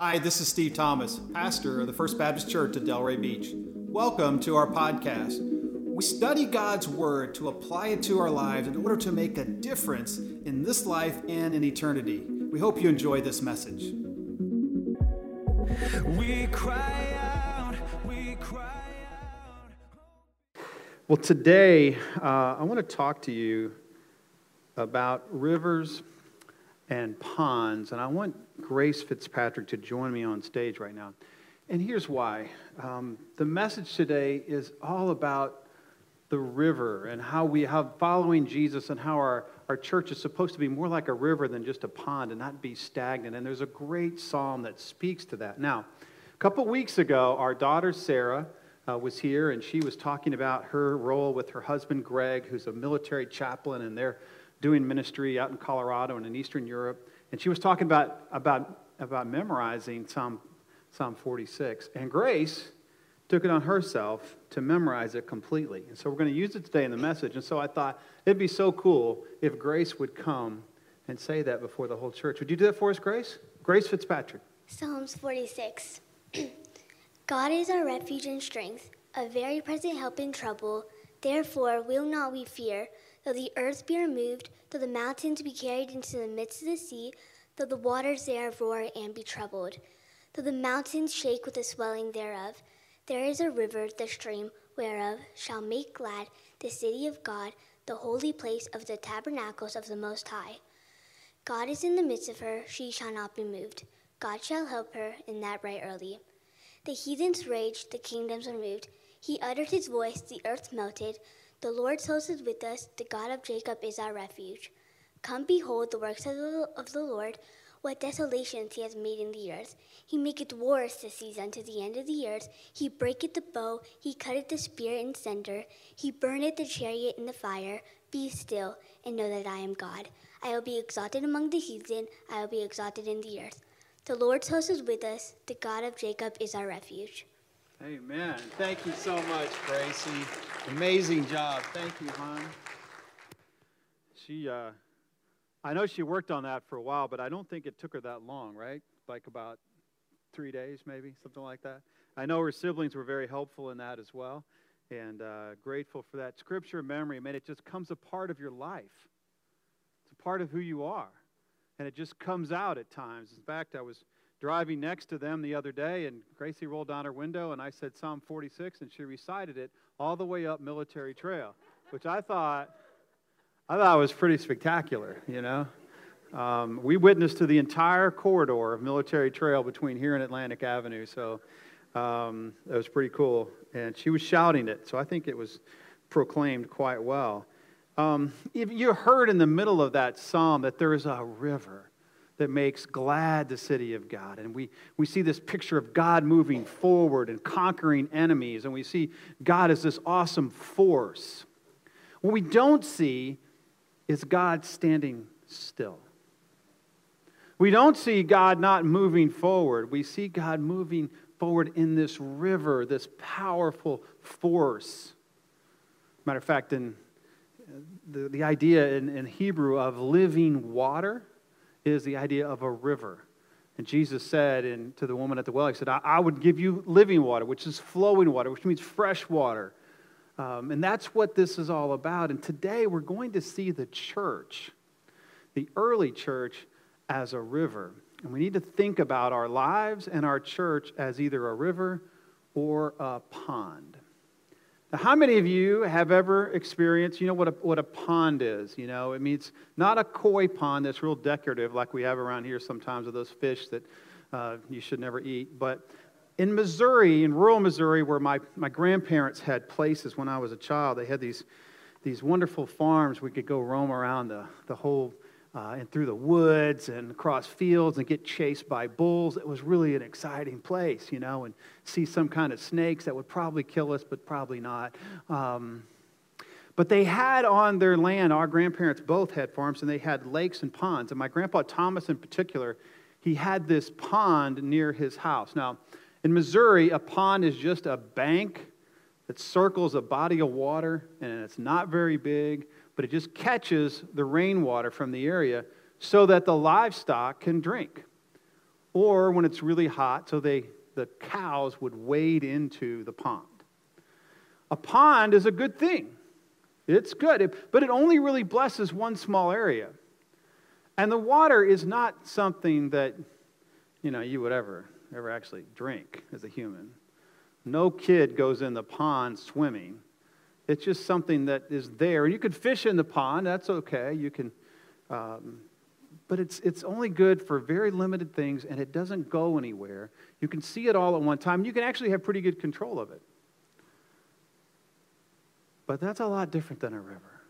Hi, this is Steve Thomas, pastor of the First Baptist Church at Delray Beach. Welcome to our podcast. We study God's Word to apply it to our lives in order to make a difference in this life and in eternity. We hope you enjoy this message. We cry out, we cry out. Well, today uh, I want to talk to you about rivers and ponds, and I want Grace Fitzpatrick to join me on stage right now. And here's why. Um, the message today is all about the river and how we have following Jesus and how our, our church is supposed to be more like a river than just a pond and not be stagnant. And there's a great psalm that speaks to that. Now, a couple weeks ago, our daughter Sarah uh, was here and she was talking about her role with her husband Greg, who's a military chaplain, and they're doing ministry out in Colorado and in Eastern Europe. And she was talking about, about, about memorizing Psalm, Psalm 46. And Grace took it on herself to memorize it completely. And so we're going to use it today in the message. And so I thought it'd be so cool if Grace would come and say that before the whole church. Would you do that for us, Grace? Grace Fitzpatrick. Psalms 46. God is our refuge and strength, a very present help in trouble. Therefore will not we fear Though the earth be removed, though the mountains be carried into the midst of the sea, though the waters thereof roar and be troubled, though the mountains shake with the swelling thereof, there is a river, the stream whereof shall make glad the city of God, the holy place of the tabernacles of the Most High. God is in the midst of her, she shall not be moved. God shall help her in that right early. The heathens raged, the kingdoms were moved. He uttered his voice, the earth melted. The Lord's host is with us, the God of Jacob is our refuge. Come behold the works of the, Lord, what desolations he has made in the earth. He maketh wars to cease unto the end of the earth. He breaketh the bow, he cutteth the spear in sunder. He burneth the chariot in the fire. Be still, and know that I am God. I will be exalted among the heathen, I will be exalted in the earth. The Lord's host is with us, the God of Jacob is our refuge. Amen. Thank you so much, Gracie. Amazing job. Thank you, hon. She, uh, I know she worked on that for a while, but I don't think it took her that long, right? Like about three days, maybe, something like that. I know her siblings were very helpful in that as well, and uh, grateful for that. Scripture memory, man, it just comes a part of your life. It's a part of who you are, and it just comes out at times. In fact, I was driving next to them the other day, and Gracie rolled down her window, and I said Psalm 46, and she recited it all the way up Military Trail, which I thought, I thought was pretty spectacular, you know. Um, we witnessed to the entire corridor of Military Trail between here and Atlantic Avenue, so um, it was pretty cool. And she was shouting it, so I think it was proclaimed quite well. Um, you heard in the middle of that psalm that there is a river that makes glad the city of God. And we, we see this picture of God moving forward and conquering enemies, and we see God as this awesome force. What we don't see is God standing still. We don't see God not moving forward. We see God moving forward in this river, this powerful force. Matter of fact, in the, the idea in, in Hebrew of living water is the idea of a river. And Jesus said to the woman at the well, He said, I, I would give you living water, which is flowing water, which means fresh water. Um, and that's what this is all about. And today we're going to see the church, the early church, as a river. And we need to think about our lives and our church as either a river or a pond. Now, how many of you have ever experienced, you know what a, what a pond is? You know, it means not a koi pond that's real decorative like we have around here sometimes with those fish that uh, you should never eat. But in Missouri, in rural Missouri, where my, my grandparents had places when I was a child, they had these, these wonderful farms we could go roam around the, the whole uh, and through the woods and across fields and get chased by bulls. It was really an exciting place, you know, and see some kind of snakes that would probably kill us, but probably not. Um, but they had on their land, our grandparents both had farms, and they had lakes and ponds. And my grandpa Thomas, in particular, he had this pond near his house. Now, in Missouri, a pond is just a bank that circles a body of water, and it's not very big but it just catches the rainwater from the area so that the livestock can drink. or when it's really hot, so they, the cows would wade into the pond. A pond is a good thing. It's good, but it only really blesses one small area. And the water is not something that, you know, you would ever, ever actually drink as a human. No kid goes in the pond swimming. It's just something that is there. You could fish in the pond, that's okay. You can, um, but it's, it's only good for very limited things and it doesn't go anywhere. You can see it all at one time. You can actually have pretty good control of it. But that's a lot different than a river.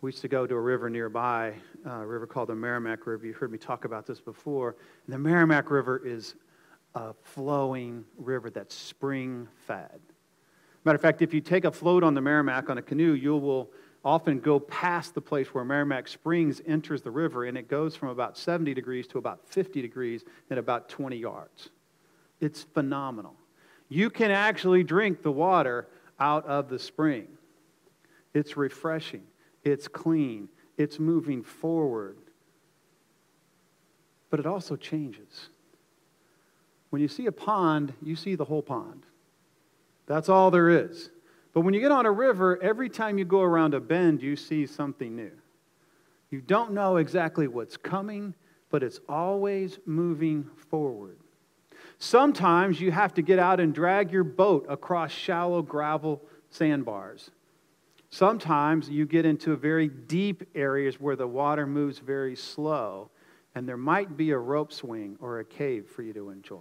We used to go to a river nearby, a river called the Meramec River. You've heard me talk about this before. And the Meramec River is a flowing river that's spring fed. Matter of fact, if you take a float on the Meramec on a canoe, you will often go past the place where Meramec Springs enters the river, and it goes from about 70 degrees to about 50 degrees in about 20 yards. It's phenomenal. You can actually drink the water out of the spring. It's refreshing, it's clean, it's moving forward. But it also changes. When you see a pond, you see the whole pond. That's all there is. But when you get on a river, every time you go around a bend, you see something new. You don't know exactly what's coming, but it's always moving forward. Sometimes you have to get out and drag your boat across shallow gravel sandbars. Sometimes you get into very deep areas where the water moves very slow, and there might be a rope swing or a cave for you to enjoy.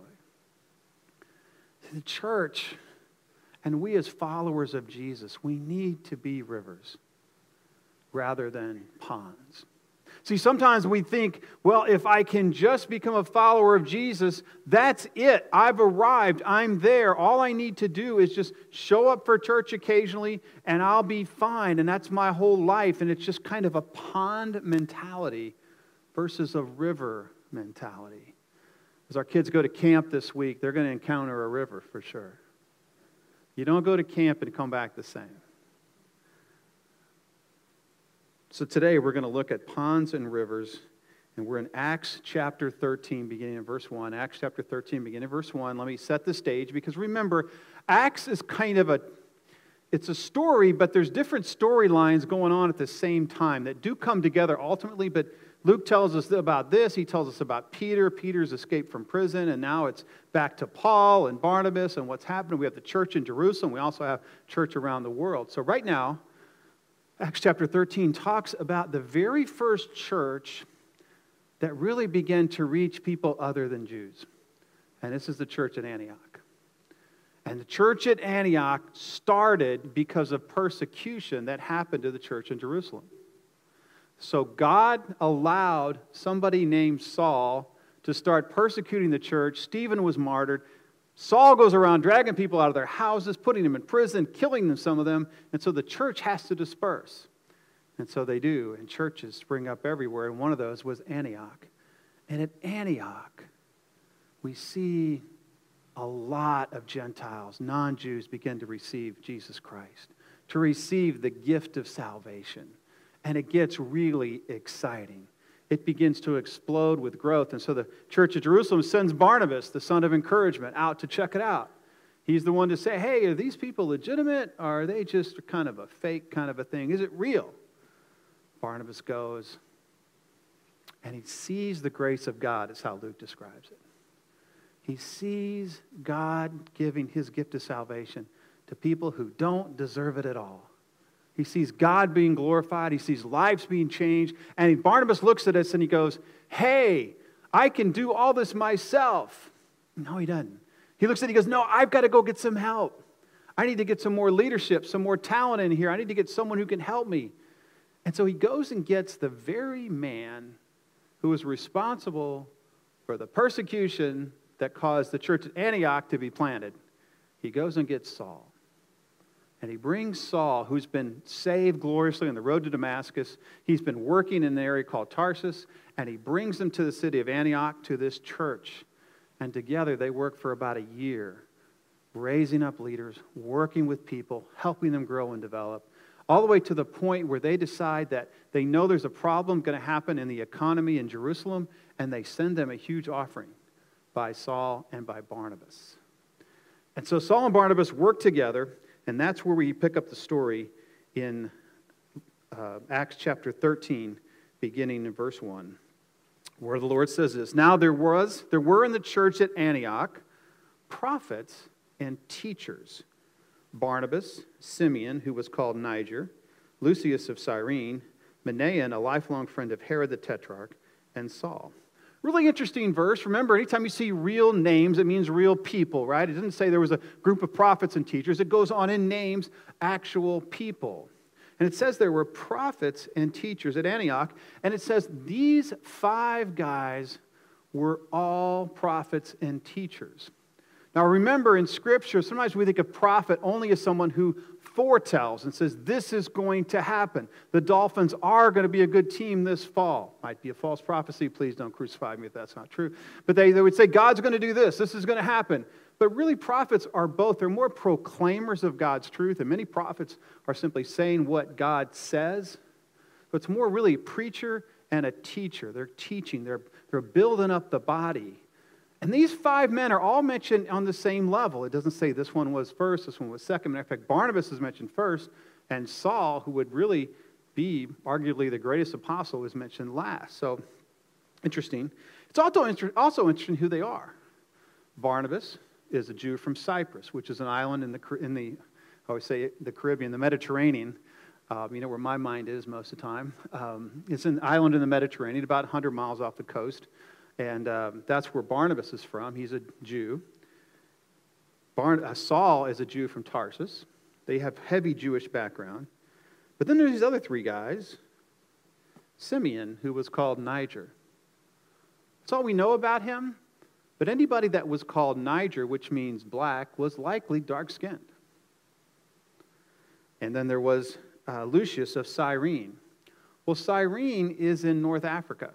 The church and we as followers of Jesus, we need to be rivers rather than ponds. See, sometimes we think, well, if I can just become a follower of Jesus, that's it. I've arrived. I'm there. All I need to do is just show up for church occasionally and I'll be fine. And that's my whole life. And it's just kind of a pond mentality versus a river mentality. As our kids go to camp this week, they're going to encounter a river for sure. You don't go to camp and come back the same. So today we're going to look at ponds and rivers, and we're in Acts chapter 13, beginning in verse 1. Acts chapter 13, beginning in verse 1. Let me set the stage because remember, Acts is kind of a it's a story, but there's different storylines going on at the same time that do come together ultimately, but Luke tells us about this. He tells us about Peter, Peter's escape from prison, and now it's back to Paul and Barnabas and what's happening. We have the church in Jerusalem. We also have church around the world. So right now, Acts chapter 13 talks about the very first church that really began to reach people other than Jews. And this is the church at Antioch. And the church at Antioch started because of persecution that happened to the church in Jerusalem. So God allowed somebody named Saul to start persecuting the church. Stephen was martyred. Saul goes around dragging people out of their houses, putting them in prison, killing them, some of them, and so the church has to disperse. And so they do, and churches spring up everywhere, and one of those was Antioch. And at Antioch, we see a lot of Gentiles, non Jews, begin to receive Jesus Christ, to receive the gift of salvation. And it gets really exciting it begins to explode with growth. And so the church of Jerusalem sends Barnabas, the son of encouragement, out to check it out. He's the one to say, hey, are these people legitimate? Or are they just kind of a fake kind of a thing? Is it real? Barnabas goes and he sees the grace of God, is how Luke describes it. He sees God giving his gift of salvation to people who don't deserve it at all. He sees God being glorified. He sees lives being changed. And Barnabas looks at us and he goes, Hey, I can do all this myself. No, he doesn't. He looks at it, and he goes, No, I've got to go get some help. I need to get some more leadership, some more talent in here. I need to get someone who can help me. And so he goes and gets the very man who was responsible for the persecution that caused the church at Antioch to be planted. He goes and gets Saul. And he brings Saul, who's been saved gloriously on the road to Damascus. He's been working in an area called Tarsus, and he brings him to the city of Antioch to this church. And together they work for about a year, raising up leaders, working with people, helping them grow and develop. all the way to the point where they decide that they know there's a problem going to happen in the economy in Jerusalem, and they send them a huge offering by Saul and by Barnabas. And so Saul and Barnabas work together, and that's where we pick up the story in uh, Acts chapter 13, beginning in verse 1, where the Lord says this Now there was, there were in the church at Antioch prophets and teachers Barnabas, Simeon, who was called Niger, Lucius of Cyrene, Manaen, a lifelong friend of Herod the Tetrarch, and Saul. Really interesting verse. Remember, anytime you see real names, it means real people, right? It doesn't say there was a group of prophets and teachers. It goes on in names actual people. And it says there were prophets and teachers at Antioch. And it says these five guys were all prophets and teachers. Now, remember in Scripture, sometimes we think of prophet only as someone who foretells and says, This is going to happen. The Dolphins are going to be a good team this fall. Might be a false prophecy. Please don't crucify me if that's not true. But they, they would say, God's going to do this. This is going to happen. But really, prophets are both. They're more proclaimers of God's truth, and many prophets are simply saying what God says. But it's more really a preacher and a teacher. They're teaching, they're, they're building up the body. And these five men are all mentioned on the same level. It doesn't say this one was first, this one was second. Of fact, Barnabas is mentioned first, and Saul, who would really be arguably the greatest apostle, is mentioned last. So interesting. It's also, also interesting who they are. Barnabas is a Jew from Cyprus, which is an island in the, in the I always say the Caribbean, the Mediterranean. Um, you know where my mind is most of the time. Um, it's an island in the Mediterranean, about 100 miles off the coast. And um, that's where Barnabas is from. He's a Jew. Barn- uh, Saul is a Jew from Tarsus. They have heavy Jewish background. But then there's these other three guys Simeon, who was called Niger. That's all we know about him. But anybody that was called Niger, which means black, was likely dark skinned. And then there was uh, Lucius of Cyrene. Well, Cyrene is in North Africa.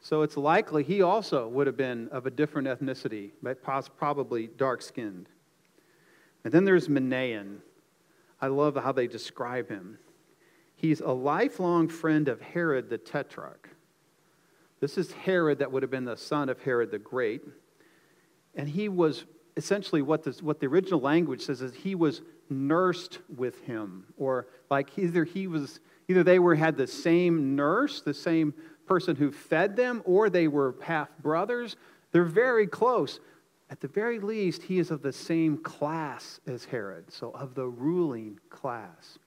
So it's likely he also would have been of a different ethnicity, but probably dark skinned. And then there's Manaen. I love how they describe him. He's a lifelong friend of Herod the Tetrarch. This is Herod that would have been the son of Herod the Great. And he was essentially what, this, what the original language says is he was nursed with him, or like either he was, either they were had the same nurse, the same person who fed them, or they were half brothers. They're very close. At the very least, he is of the same class as Herod, so of the ruling class.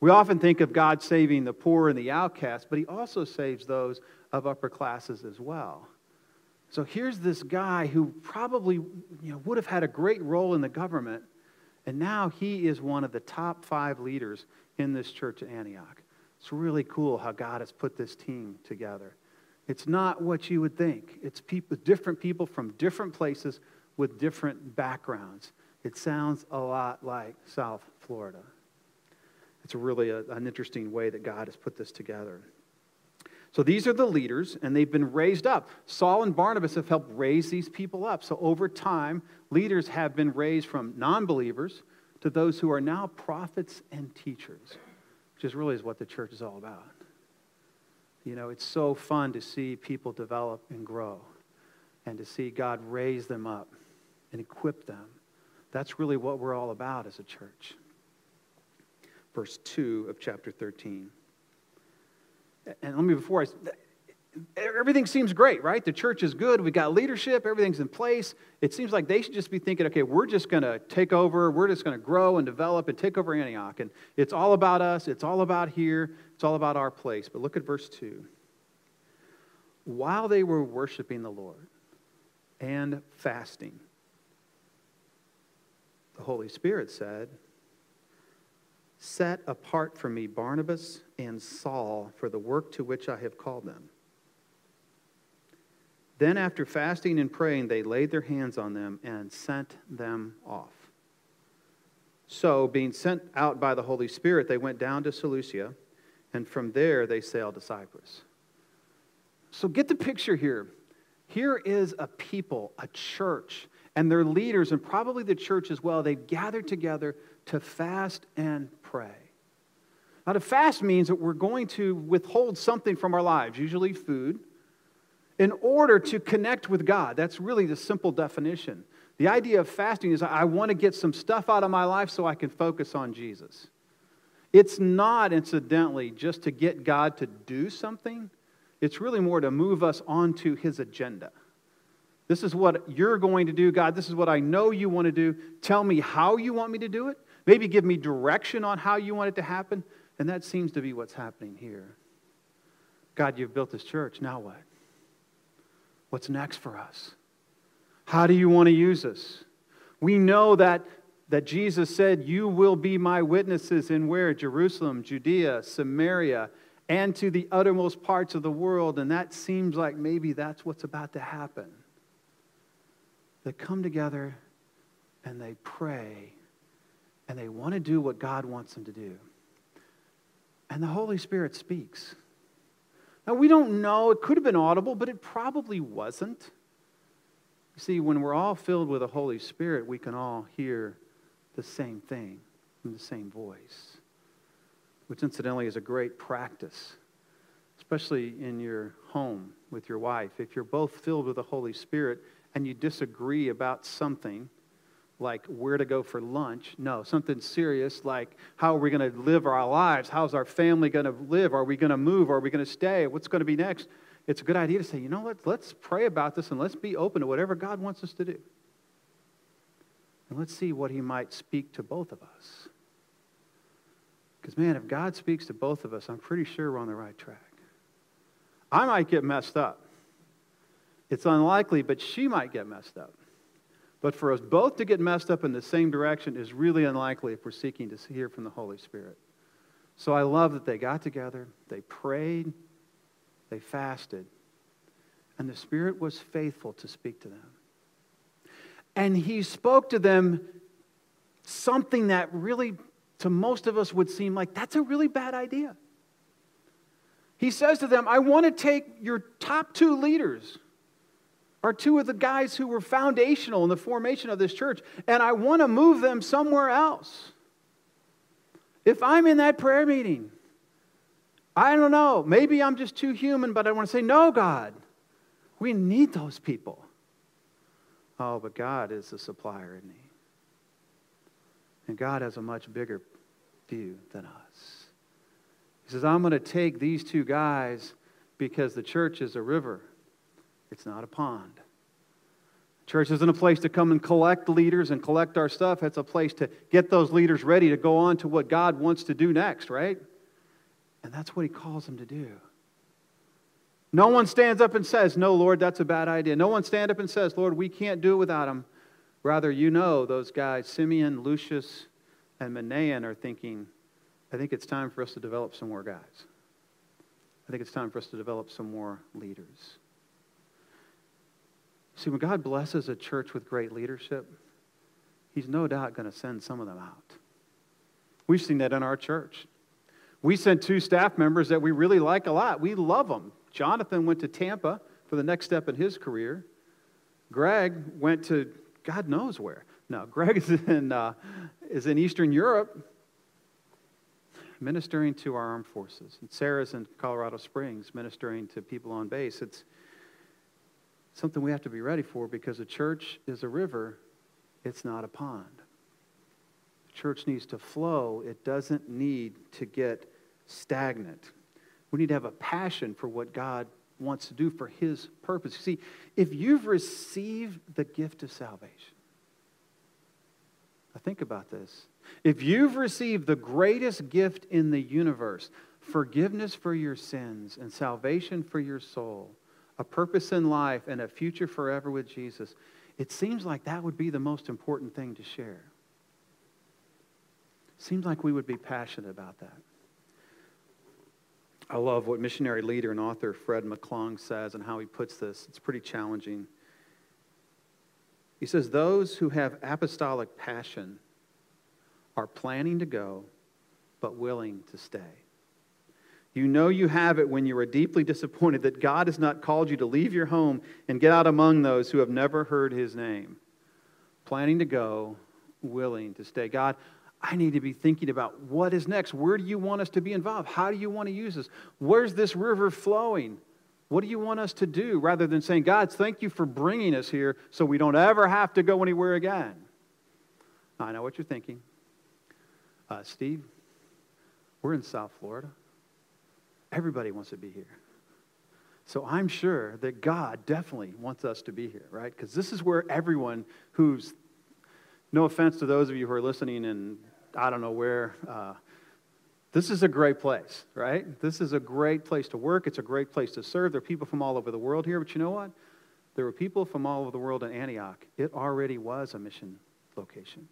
We often think of God saving the poor and the outcast, but he also saves those of upper classes as well. So here's this guy who probably you know, would have had a great role in the government, and now he is one of the top five leaders in this church at Antioch. It's really cool how God has put this team together. It's not what you would think. It's people, different people from different places with different backgrounds. It sounds a lot like South Florida. It's really a, an interesting way that God has put this together. So these are the leaders, and they've been raised up. Saul and Barnabas have helped raise these people up. So over time, leaders have been raised from non believers to those who are now prophets and teachers which really is what the church is all about. You know, it's so fun to see people develop and grow and to see God raise them up and equip them. That's really what we're all about as a church. Verse 2 of chapter 13. And let me, before I, everything seems great, right? The church is good. We've got leadership. Everything's in place. It seems like they should just be thinking, okay, we're just going to take over. We're just going to grow and develop and take over Antioch. And it's all about us. It's all about here. It's all about our place. But look at verse 2. While they were worshiping the Lord and fasting, the Holy Spirit said, Set apart for me Barnabas and Saul for the work to which I have called them. Then, after fasting and praying, they laid their hands on them and sent them off. So, being sent out by the Holy Spirit, they went down to Seleucia, and from there they sailed to Cyprus. So, get the picture here. Here is a people, a church, and their leaders, and probably the church as well. They've gathered together to fast and pray. Now, to fast means that we're going to withhold something from our lives, usually food, in order to connect with God. That's really the simple definition. The idea of fasting is I want to get some stuff out of my life so I can focus on Jesus. It's not, incidentally, just to get God to do something, it's really more to move us onto his agenda. This is what you're going to do, God. This is what I know you want to do. Tell me how you want me to do it. Maybe give me direction on how you want it to happen. And that seems to be what's happening here. God, you've built this church. Now what? What's next for us? How do you want to use us? We know that, that Jesus said, You will be my witnesses in where? Jerusalem, Judea, Samaria, and to the uttermost parts of the world. And that seems like maybe that's what's about to happen. They come together and they pray and they want to do what God wants them to do. And the Holy Spirit speaks. Now, we don't know, it could have been audible, but it probably wasn't. You see, when we're all filled with the Holy Spirit, we can all hear the same thing in the same voice, which incidentally is a great practice, especially in your home with your wife. If you're both filled with the Holy Spirit and you disagree about something, like where to go for lunch. No, something serious like how are we going to live our lives? How's our family going to live? Are we going to move? Are we going to stay? What's going to be next? It's a good idea to say, you know what, let's pray about this and let's be open to whatever God wants us to do. And let's see what He might speak to both of us. Because, man, if God speaks to both of us, I'm pretty sure we're on the right track. I might get messed up. It's unlikely, but she might get messed up. But for us both to get messed up in the same direction is really unlikely if we're seeking to hear from the Holy Spirit. So I love that they got together, they prayed, they fasted, and the Spirit was faithful to speak to them. And He spoke to them something that really, to most of us, would seem like that's a really bad idea. He says to them, I want to take your top two leaders are two of the guys who were foundational in the formation of this church, and I want to move them somewhere else. If I'm in that prayer meeting, I don't know, maybe I'm just too human, but I want to say, No, God, we need those people. Oh, but God is the supplier, isn't He? And God has a much bigger view than us. He says, I'm going to take these two guys because the church is a river. It's not a pond. Church isn't a place to come and collect leaders and collect our stuff. It's a place to get those leaders ready to go on to what God wants to do next, right? And that's what He calls them to do. No one stands up and says, No, Lord, that's a bad idea. No one stands up and says, Lord, we can't do it without him. Rather, you know those guys, Simeon, Lucius, and Manaen, are thinking, I think it's time for us to develop some more guys. I think it's time for us to develop some more leaders. See, when God blesses a church with great leadership, He's no doubt going to send some of them out. We've seen that in our church. We sent two staff members that we really like a lot. We love them. Jonathan went to Tampa for the next step in his career. Greg went to God knows where. No, Greg is in, uh, is in Eastern Europe ministering to our armed forces. And Sarah's in Colorado Springs ministering to people on base. It's, something we have to be ready for because a church is a river, it's not a pond. The church needs to flow, it doesn't need to get stagnant. We need to have a passion for what God wants to do for His purpose. See, if you've received the gift of salvation, now think about this. If you've received the greatest gift in the universe, forgiveness for your sins and salvation for your soul, a purpose in life, and a future forever with Jesus, it seems like that would be the most important thing to share. Seems like we would be passionate about that. I love what missionary leader and author Fred McClung says and how he puts this. It's pretty challenging. He says, Those who have apostolic passion are planning to go, but willing to stay. You know you have it when you are deeply disappointed that God has not called you to leave your home and get out among those who have never heard his name. Planning to go, willing to stay. God, I need to be thinking about what is next. Where do you want us to be involved? How do you want to use this? Where's this river flowing? What do you want us to do? Rather than saying, God, thank you for bringing us here so we don't ever have to go anywhere again. I know what you're thinking. Uh, Steve, we're in South Florida. Everybody wants to be here. So I'm sure that God definitely wants us to be here, right? Because this is where everyone who's, no offense to those of you who are listening and I don't know where, uh, this is a great place, right? This is a great place to work. It's a great place to serve. There are people from all over the world here, but you know what? There were people from all over the world in Antioch. It already was a mission location.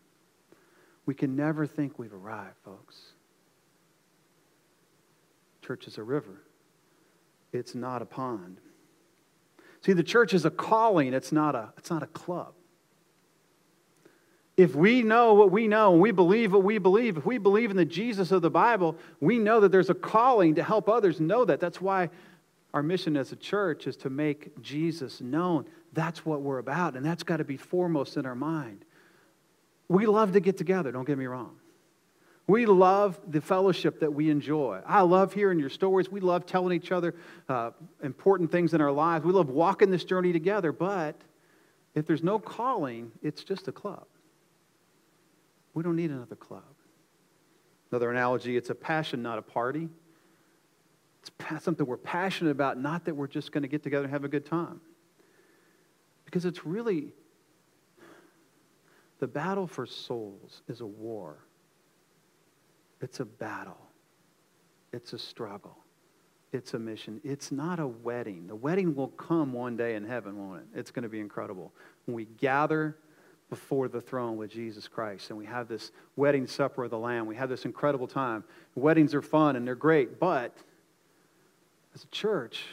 We can never think we've arrived, folks. Church is a river, it's not a pond. See, the church is a calling, it's not a, it's not a club. If we know what we know and we believe what we believe, if we believe in the Jesus of the Bible, we know that there's a calling to help others know that. That's why our mission as a church is to make Jesus known. That's what we're about, and that's got to be foremost in our mind. We love to get together, don't get me wrong. We love the fellowship that we enjoy. I love hearing your stories. We love telling each other uh, important things in our lives. We love walking this journey together. But if there's no calling, it's just a club. We don't need another club. Another analogy it's a passion, not a party. It's something we're passionate about, not that we're just going to get together and have a good time. Because it's really the battle for souls is a war. It's a battle. It's a struggle. It's a mission. It's not a wedding. The wedding will come one day in heaven, won't it? It's going to be incredible. When we gather before the throne with Jesus Christ and we have this wedding supper of the Lamb, we have this incredible time. Weddings are fun and they're great, but as a church,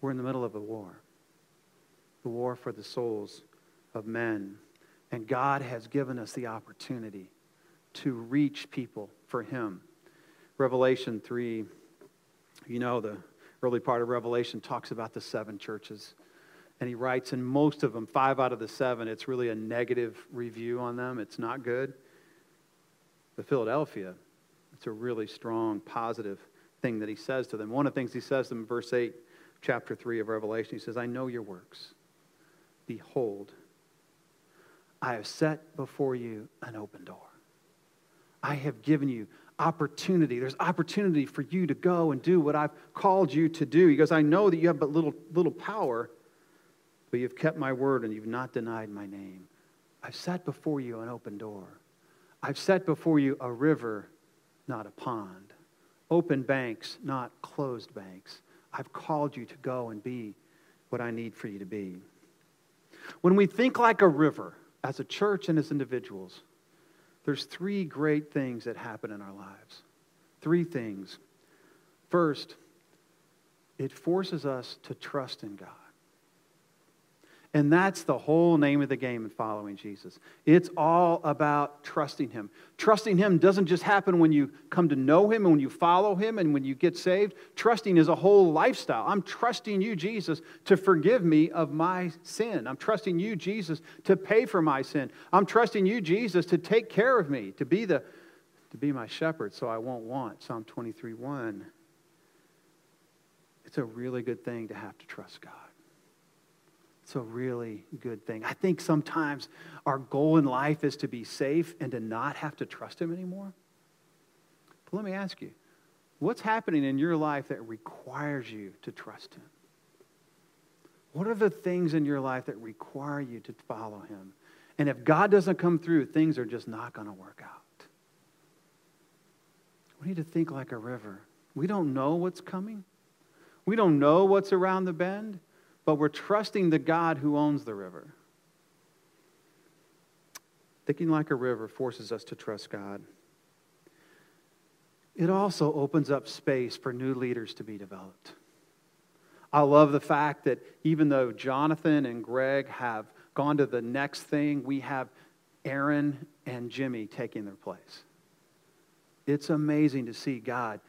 we're in the middle of a war the war for the souls of men and God has given us the opportunity to reach people for Him. Revelation 3, you know, the early part of Revelation talks about the seven churches. And he writes in most of them, five out of the seven, it's really a negative review on them. It's not good. The Philadelphia, it's a really strong, positive thing that he says to them. One of the things he says to them in verse 8, chapter 3 of Revelation, he says, I know your works. Behold, I have set before you an open door. I have given you opportunity. There's opportunity for you to go and do what I've called you to do. He goes, I know that you have but little, little power, but you've kept my word and you've not denied my name. I've set before you an open door. I've set before you a river, not a pond. Open banks, not closed banks. I've called you to go and be what I need for you to be. When we think like a river, as a church and as individuals, there's three great things that happen in our lives. Three things. First, it forces us to trust in God. And that's the whole name of the game in following Jesus. It's all about trusting Him. Trusting Him doesn't just happen when you come to know Him and when you follow Him and when you get saved. Trusting is a whole lifestyle. I'm trusting you, Jesus, to forgive me of my sin. I'm trusting you, Jesus, to pay for my sin. I'm trusting you, Jesus, to take care of me, to be, the, to be my shepherd so I won't want. Psalm 23 1. It's a really good thing to have to trust God. It's a really good thing. I think sometimes our goal in life is to be safe and to not have to trust Him anymore. But let me ask you what's happening in your life that requires you to trust Him? What are the things in your life that require you to follow Him? And if God doesn't come through, things are just not going to work out. We need to think like a river. We don't know what's coming. We don't know what's around the bend but we're trusting the God who owns the river. Thinking like a river forces us to trust God. It also opens up space for new leaders to be developed. I love the fact that even though Jonathan and Greg have gone to the next thing, we have Aaron and Jimmy taking their place. It's amazing to see God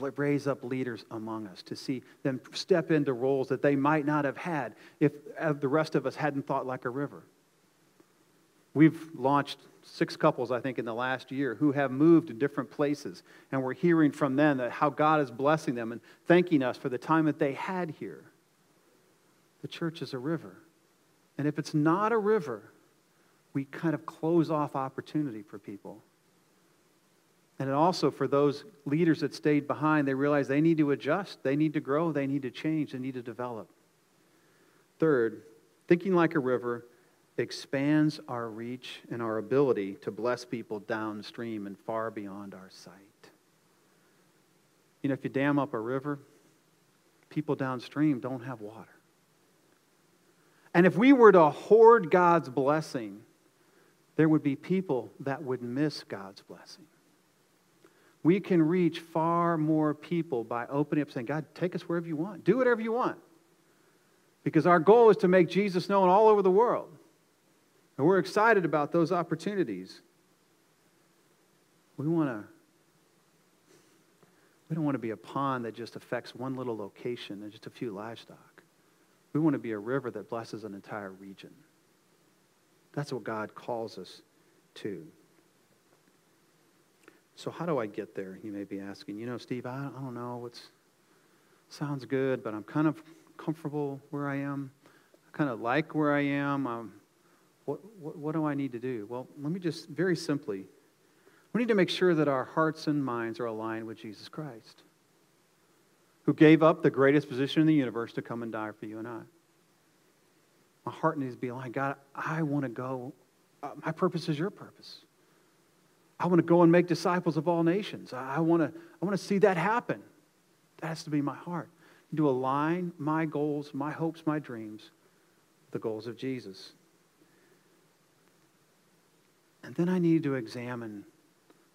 raise up leaders among us, to see them step into roles that they might not have had if the rest of us hadn't thought like a river. We've launched six couples, I think, in the last year who have moved to different places. And we're hearing from them that how God is blessing them and thanking us for the time that they had here. The church is a river. And if it's not a river, we kind of close off opportunity for people. And also for those leaders that stayed behind, they realize they need to adjust, they need to grow, they need to change, they need to develop. Third, thinking like a river expands our reach and our ability to bless people downstream and far beyond our sight. You know, if you dam up a river, people downstream don't have water. And if we were to hoard God's blessing, there would be people that would miss God's blessing. We can reach far more people by opening up saying, God, take us wherever you want. Do whatever you want. Because our goal is to make Jesus known all over the world. And we're excited about those opportunities. We want to we don't want to be a pond that just affects one little location and just a few livestock. We want to be a river that blesses an entire region. That's what God calls us to. So how do I get there? You may be asking. You know, Steve, I, I don't know. It sounds good, but I'm kind of comfortable where I am. I kind of like where I am. Um, what, what, what do I need to do? Well, let me just very simply, we need to make sure that our hearts and minds are aligned with Jesus Christ, who gave up the greatest position in the universe to come and die for you and I. My heart needs to be aligned. God, I want to go. Uh, my purpose is your purpose. I want to go and make disciples of all nations. I want to, I want to see that happen. That has to be my heart. To align my goals, my hopes, my dreams, the goals of Jesus. And then I need to examine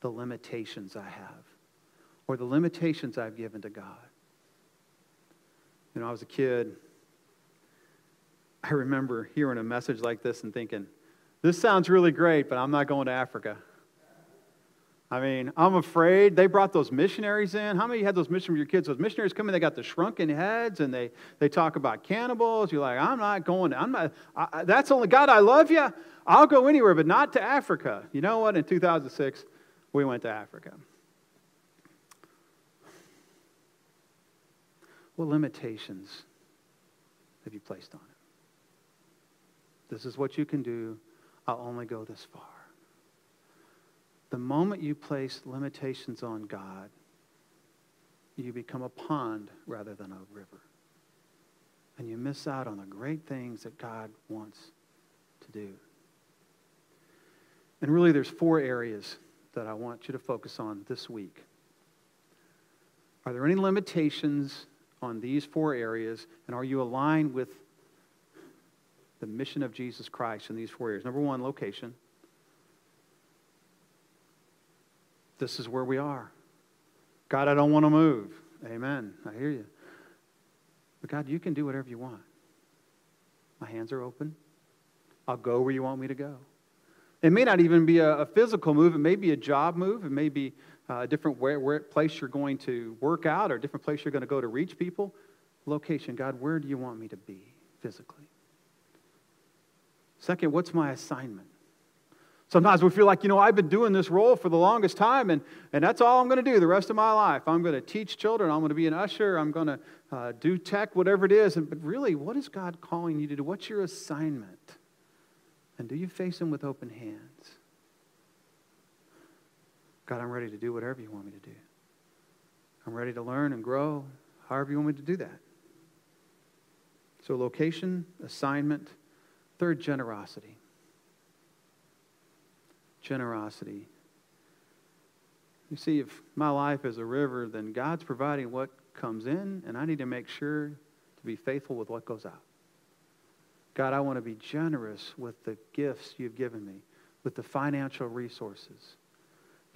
the limitations I have or the limitations I've given to God. You know, I was a kid. I remember hearing a message like this and thinking, this sounds really great, but I'm not going to Africa. I mean, I'm afraid they brought those missionaries in. How many had those missionaries, your kids? Those missionaries come in, they got the shrunken heads and they, they talk about cannibals. You're like, I'm not going, I'm not, I, that's only, God, I love you. I'll go anywhere, but not to Africa. You know what? In 2006, we went to Africa. What limitations have you placed on it? This is what you can do. I'll only go this far. The moment you place limitations on God, you become a pond rather than a river. And you miss out on the great things that God wants to do. And really, there's four areas that I want you to focus on this week. Are there any limitations on these four areas? And are you aligned with the mission of Jesus Christ in these four areas? Number one, location. This is where we are. God, I don't want to move. Amen. I hear you. But God, you can do whatever you want. My hands are open. I'll go where you want me to go. It may not even be a, a physical move. It may be a job move. It may be uh, a different where, where, place you're going to work out or a different place you're going to go to reach people. Location, God, where do you want me to be physically? Second, what's my assignment? Sometimes we feel like, you know, I've been doing this role for the longest time, and, and that's all I'm going to do the rest of my life. I'm going to teach children. I'm going to be an usher. I'm going to uh, do tech, whatever it is. And, but really, what is God calling you to do? What's your assignment? And do you face Him with open hands? God, I'm ready to do whatever you want me to do. I'm ready to learn and grow, however you want me to do that. So, location, assignment. Third, generosity. Generosity. You see, if my life is a river, then God's providing what comes in, and I need to make sure to be faithful with what goes out. God, I want to be generous with the gifts you've given me, with the financial resources.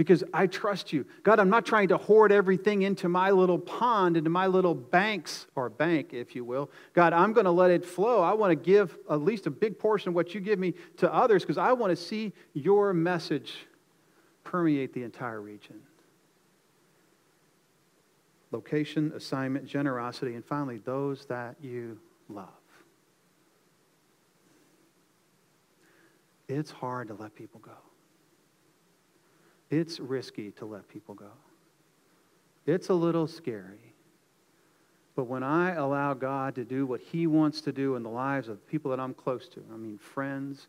Because I trust you. God, I'm not trying to hoard everything into my little pond, into my little banks, or bank, if you will. God, I'm going to let it flow. I want to give at least a big portion of what you give me to others because I want to see your message permeate the entire region. Location, assignment, generosity, and finally, those that you love. it's hard to let people go. It's risky to let people go. It's a little scary. But when I allow God to do what He wants to do in the lives of the people that I'm close to, I mean, friends,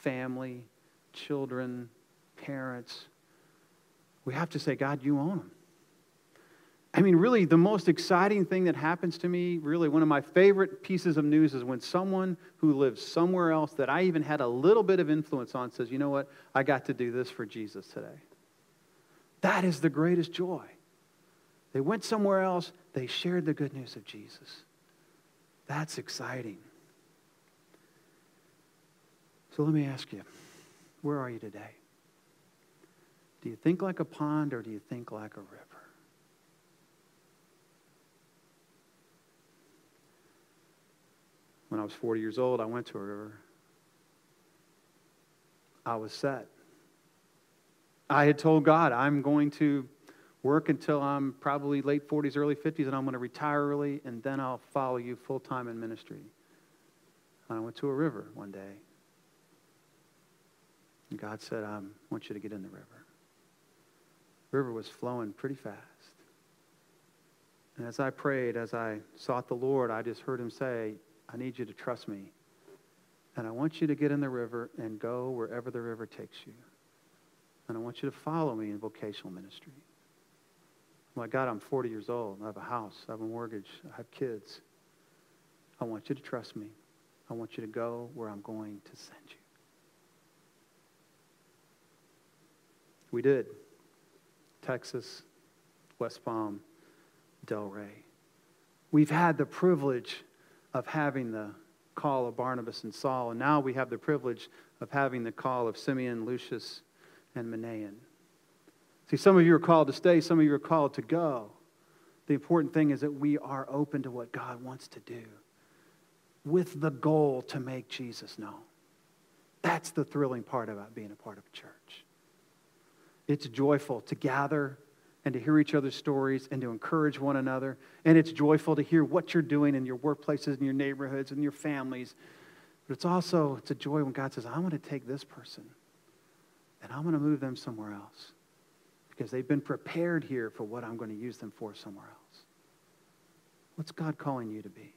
family, children, parents, we have to say, God, you own them. I mean, really, the most exciting thing that happens to me, really, one of my favorite pieces of news is when someone who lives somewhere else that I even had a little bit of influence on says, you know what, I got to do this for Jesus today. That is the greatest joy. They went somewhere else, they shared the good news of Jesus. That's exciting. So let me ask you, where are you today? Do you think like a pond or do you think like a river? When I was 40 years old, I went to a river. I was set. I had told God, I'm going to work until I'm probably late 40s, early 50s, and I'm going to retire early, and then I'll follow you full time in ministry. And I went to a river one day. And God said, I want you to get in the river. The river was flowing pretty fast. And as I prayed, as I sought the Lord, I just heard him say, I need you to trust me. And I want you to get in the river and go wherever the river takes you. And I want you to follow me in vocational ministry. Like, God, I'm 40 years old. I have a house. I have a mortgage. I have kids. I want you to trust me. I want you to go where I'm going to send you. We did. Texas, West Palm, Delray. We've had the privilege of having the call of Barnabas and Saul, and now we have the privilege of having the call of Simeon, Lucius, and Manaen. See, some of you are called to stay, some of you are called to go. The important thing is that we are open to what God wants to do with the goal to make Jesus known. That's the thrilling part about being a part of a church. It's joyful to gather and to hear each other's stories and to encourage one another. And it's joyful to hear what you're doing in your workplaces, in your neighborhoods, and your families. But it's also it's a joy when God says, I'm going to take this person and I'm going to move them somewhere else because they've been prepared here for what I'm going to use them for somewhere else. What's God calling you to be?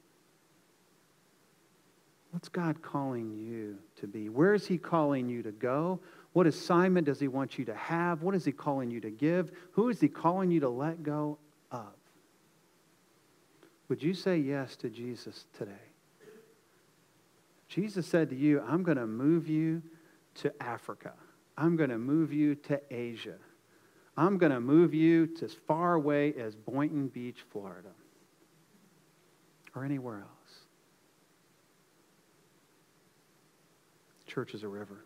What's God calling you to be? Where is He calling you to go? What assignment does He want you to have? What is He calling you to give? Who is He calling you to let go of? Would you say yes to Jesus today? Jesus said to you, I'm going to move you to Africa. I'm going to move you to Asia. I'm going to move you to as far away as Boynton Beach, Florida, or anywhere else. Church is a river.